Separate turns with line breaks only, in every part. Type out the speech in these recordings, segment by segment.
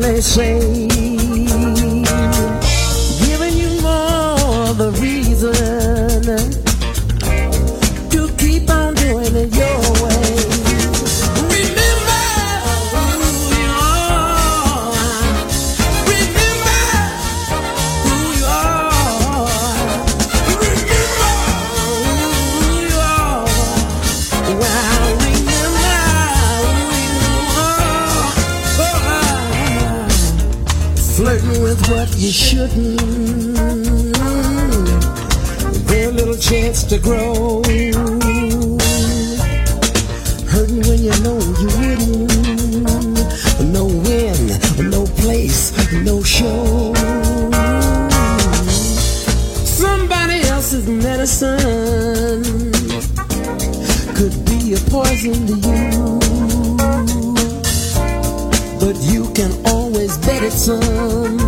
They say. Chance to grow. Hurting when you know you wouldn't. No win, no place, no show. Somebody else's medicine could be a poison to you. But you can always bet it some.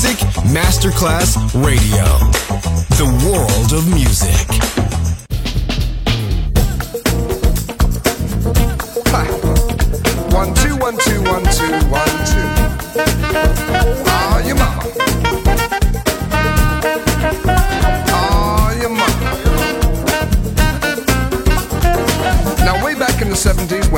Music Masterclass Radio, the world of music.
One two one two one two one two. Ah, your mama. Ah, your mama. Now way back in the 70s when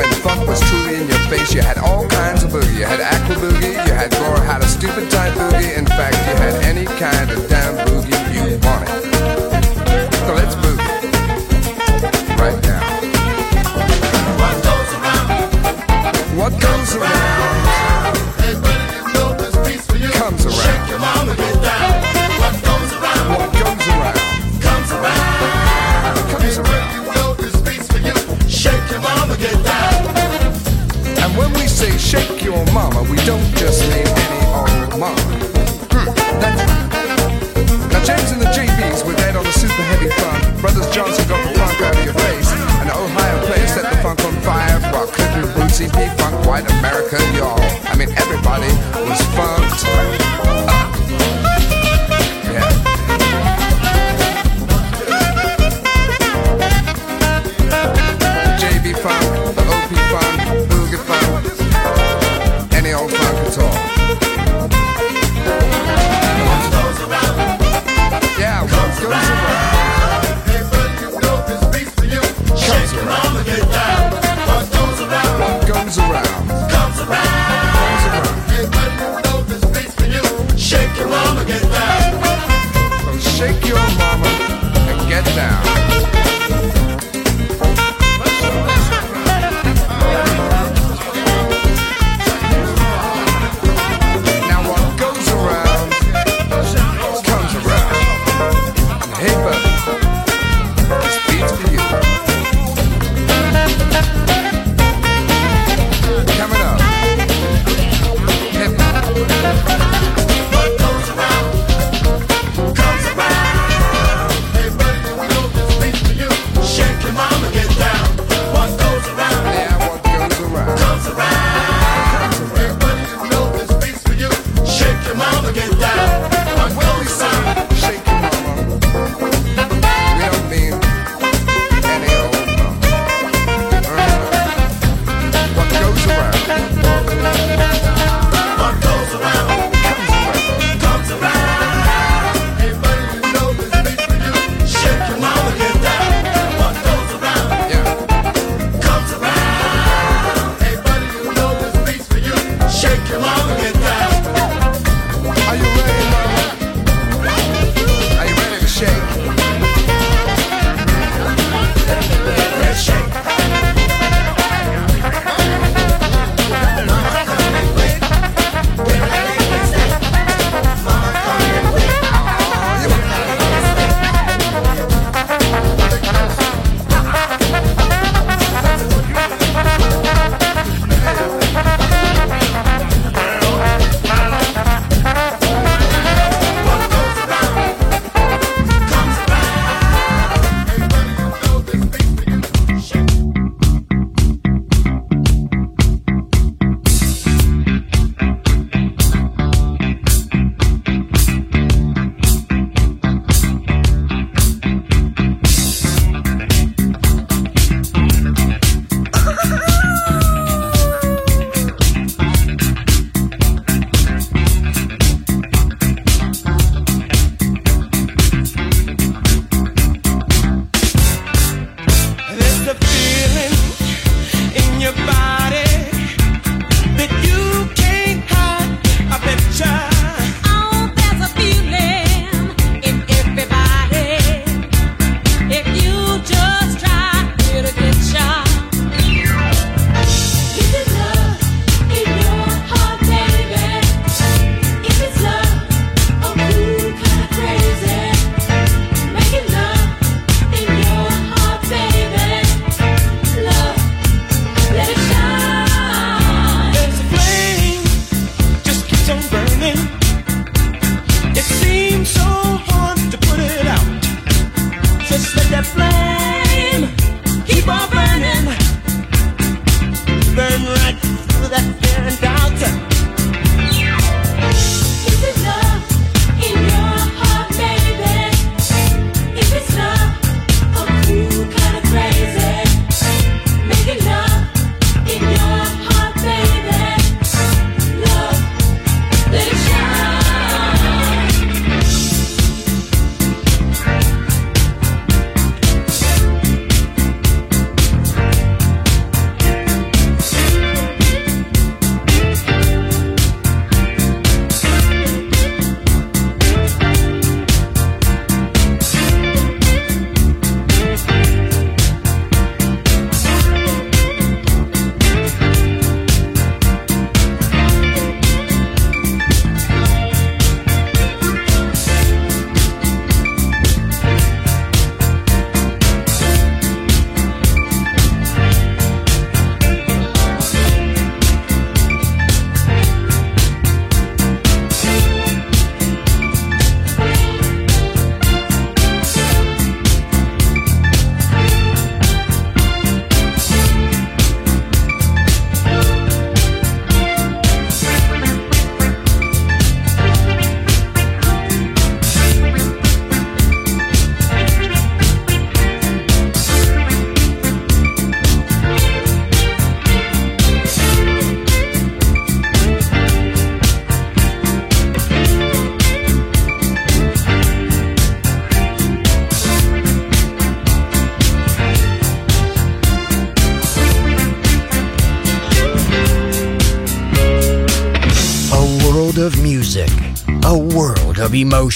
funk was face, you had all kinds of boogie. You had aqua boogie, you had Laura had a stupid type boogie. In fact, you had any kind of damn boogie you wanted. So let's boogie. Right now. What goes around? What goes around don't just mean any old mama. Hmm. Now James and the JBs were dead on the super heavy funk. Brothers Johnson got the funk out of your face. And the Ohio players set the funk on fire. While Clifford and Bootsy P-Funk, white America, y'all. I mean, everybody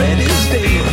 Cause Fred